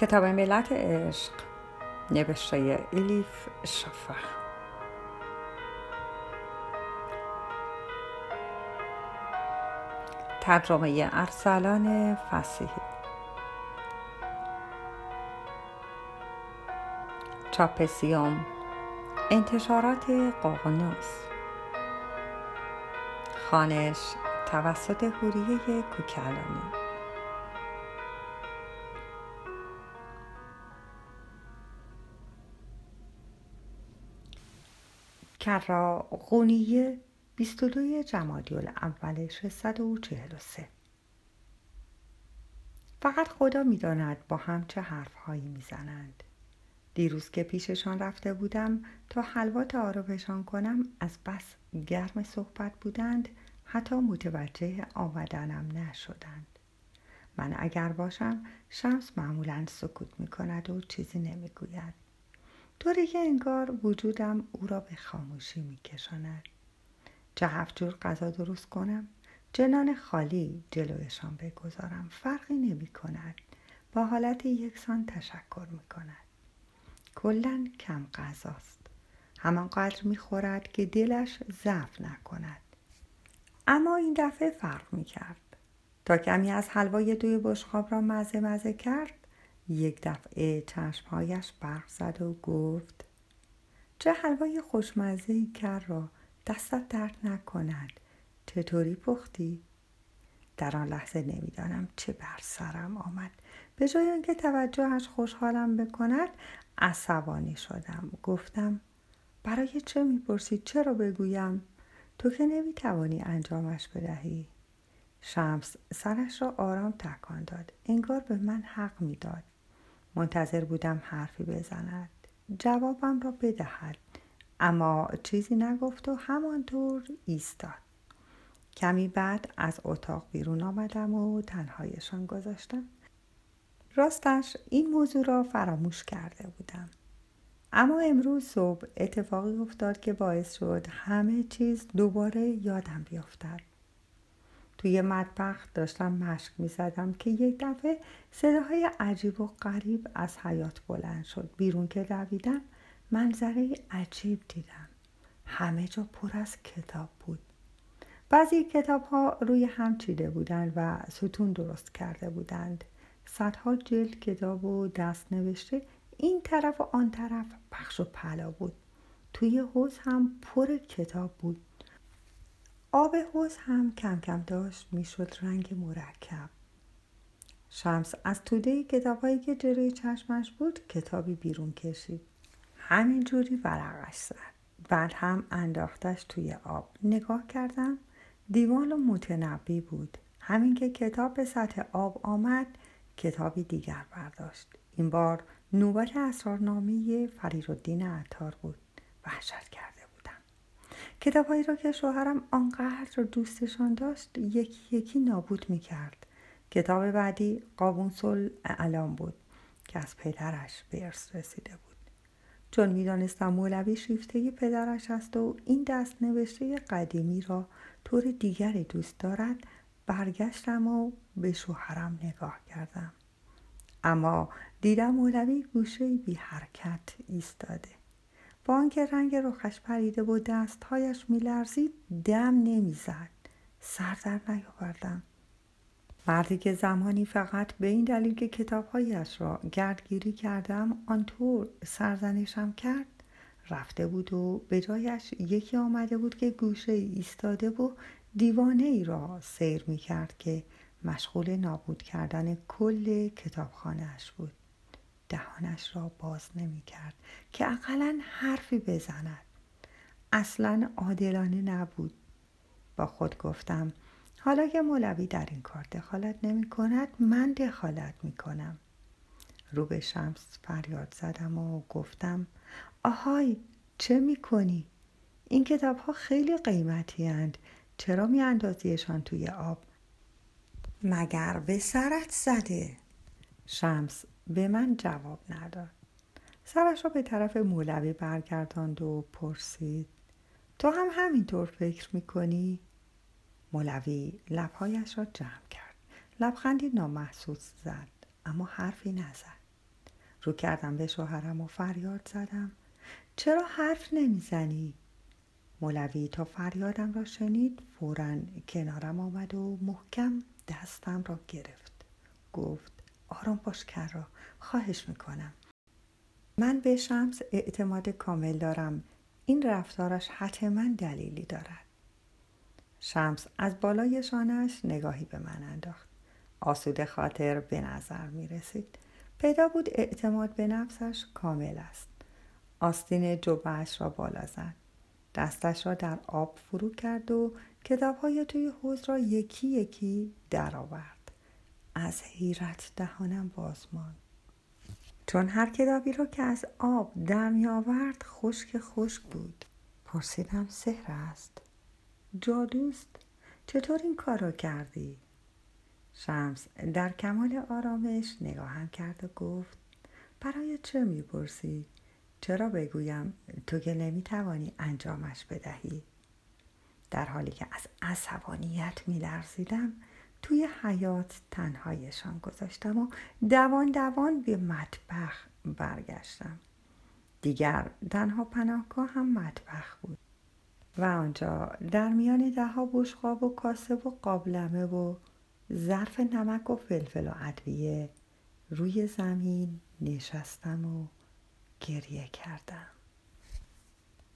کتاب ملت عشق نوشته الیف شفه ترجمه ارسلان فسیحی. چاپسیوم انتشارات قاقنوس خانش توسط هوریه کوکلانی کرا قونیه 22 جمادی الاول 643 فقط خدا می‌داند با هم چه حرفهایی می‌زنند. دیروز که پیششان رفته بودم تا حلوا تعارفشان کنم از بس گرم صحبت بودند حتی متوجه آمدنم نشدند. من اگر باشم شمس معمولا سکوت می کند و چیزی نمی گوید طوری که انگار وجودم او را به خاموشی می کشاند چه هفت جور غذا درست کنم جنان خالی جلویشان بگذارم. فرقی نمی کند با حالت یکسان تشکر می کند کلا کم غذاست. همانقدر می خورد که دلش ضعف نکند. اما این دفعه فرق می کرد تا کمی از حلوای دوی بشخاب را مزه مزه کرد یک دفعه چشمهایش برق زد و گفت چه حلوای خوشمزه ای کر را دستت درد نکند. چطوری پختی؟ در آن لحظه نمی‌دانم چه بر سرم آمد. به جای آنکه توجهش خوشحالم بکند عصبانی شدم. گفتم برای چه می‌پرسی؟ چرا بگویم؟ تو که نمی‌توانی انجامش بدهی. شمس سرش را آرام تکان داد. انگار به من حق می‌داد. منتظر بودم حرفی بزند. جوابم را بدهد. اما چیزی نگفت و همانطور ایستاد. کمی بعد از اتاق بیرون آمدم و تنهایشان گذاشتم. راستش این موضوع را فراموش کرده بودم. اما امروز صبح اتفاقی افتاد که باعث شد همه چیز دوباره یادم بیفتد. توی مطبخ داشتم مشک می زدم که یک دفعه صداهای عجیب و غریب از حیات بلند شد. بیرون که دویدم منظره عجیب دیدم. همه جا پر از کتاب بود. بعضی کتاب ها روی هم چیده بودند و ستون درست کرده بودند. صدها جلد کتاب و دست نوشته این طرف و آن طرف پخش و پلا بود. توی حوز هم پر کتاب بود. آب حوز هم کم کم داشت می‌شد رنگ مرکب. شمس از توده کتابهایی که جلوی چشمش بود کتابی بیرون کشید. همینجوری ورقش زد. بعد هم انداختش توی آب. نگاه کردم دیوان و متنبی بود. همین که کتاب به سطح آب آمد کتابی دیگر برداشت. این بار نوبت اسرارنامه فریر عطار بود. وحشت بودم کتابهایی را که شوهرم آنقدر دوستشان داشت یکی یکی نابود می کرد کتاب بعدی قابونسل علام بود که از پدرش به ارث رسیده بود. چون می‌دانستم مولوی شیفته پدرش است و این دست نوشته قدیمی را طور دیگری دوست دارد برگشتم و به شوهرم نگاه کردم. اما دیدم مولوی گوشه بی حرکت ایستاده. با آنکه رنگ رخش پریده و دستهایش میلرزید دم نمی‌زد. سر در نیاوردم. مردی که زمانی فقط به این دلیل که کتابهایش را گردگیری کردم آنطور سرزنشم کرد. رفته بود و به جایش یکی آمده بود که گوشه ایستاده و دیوانه ای را سیر می کرد که مشغول نابود کردن کل کتابخانهاش بود. دهانش را باز نمی کرد که اقلا حرفی بزند اصلا عادلانه نبود با خود گفتم حالا که مولوی در این کار دخالت نمی کند من دخالت می کنم رو به شمس فریاد زدم و گفتم آهای چه می کنی؟ این کتاب ها خیلی قیمتی هند. چرا می اندازیشان توی آب؟ مگر به سرت زده؟ شمس به من جواب نداد. سرش را به طرف مولوی برگرداند و پرسید تو هم همینطور فکر می‌کنی؟ مولوی لبهایش را جمع کرد. لبخندی نامحسوس زد اما حرفی نزد. رو کردم به شوهرم و فریاد زدم. چرا حرف نمی‌زنی؟ مولوی تا فریادم را شنید فورا کنارم آمد و محکم دستم را گرفت. گفت آرام باش کرا. خواهش می‌کنم. من به شمس اعتماد کامل دارم. این رفتارش حتما دلیلی دارد. شمس از بالای شانش نگاهی به من انداخت. آسوده خاطر به نظر می رسید پیدا بود اعتماد به نفسش کامل است. آستین جبهش را بالا زد. دستش را در آب فرو کرد و کتابهای توی حوز را یکی یکی درآورد. از حیرت دهانم باز ماند. چون هر کتابی را که از آب در می آورد خشک خشک بود. پرسیدم سحر است. جادوست چطور این کار را کردی؟ شمس در کمال آرامش نگاهم کرد و گفت برای چه می‌پرسی چرا بگویم تو که نمی‌توانی انجامش بدهی؟ در حالی که از عصبانیت میلرزیدم توی حیات تنهایشان گذاشتم و دوان دوان به مطبخ برگشتم. دیگر تنها پناهگاه هم مطبخ بود. و آنجا در میان دهها بشقاب و کاسه و قابلمه و ظرف نمک و فلفل و ادویه روی زمین نشستم و گریه کردم.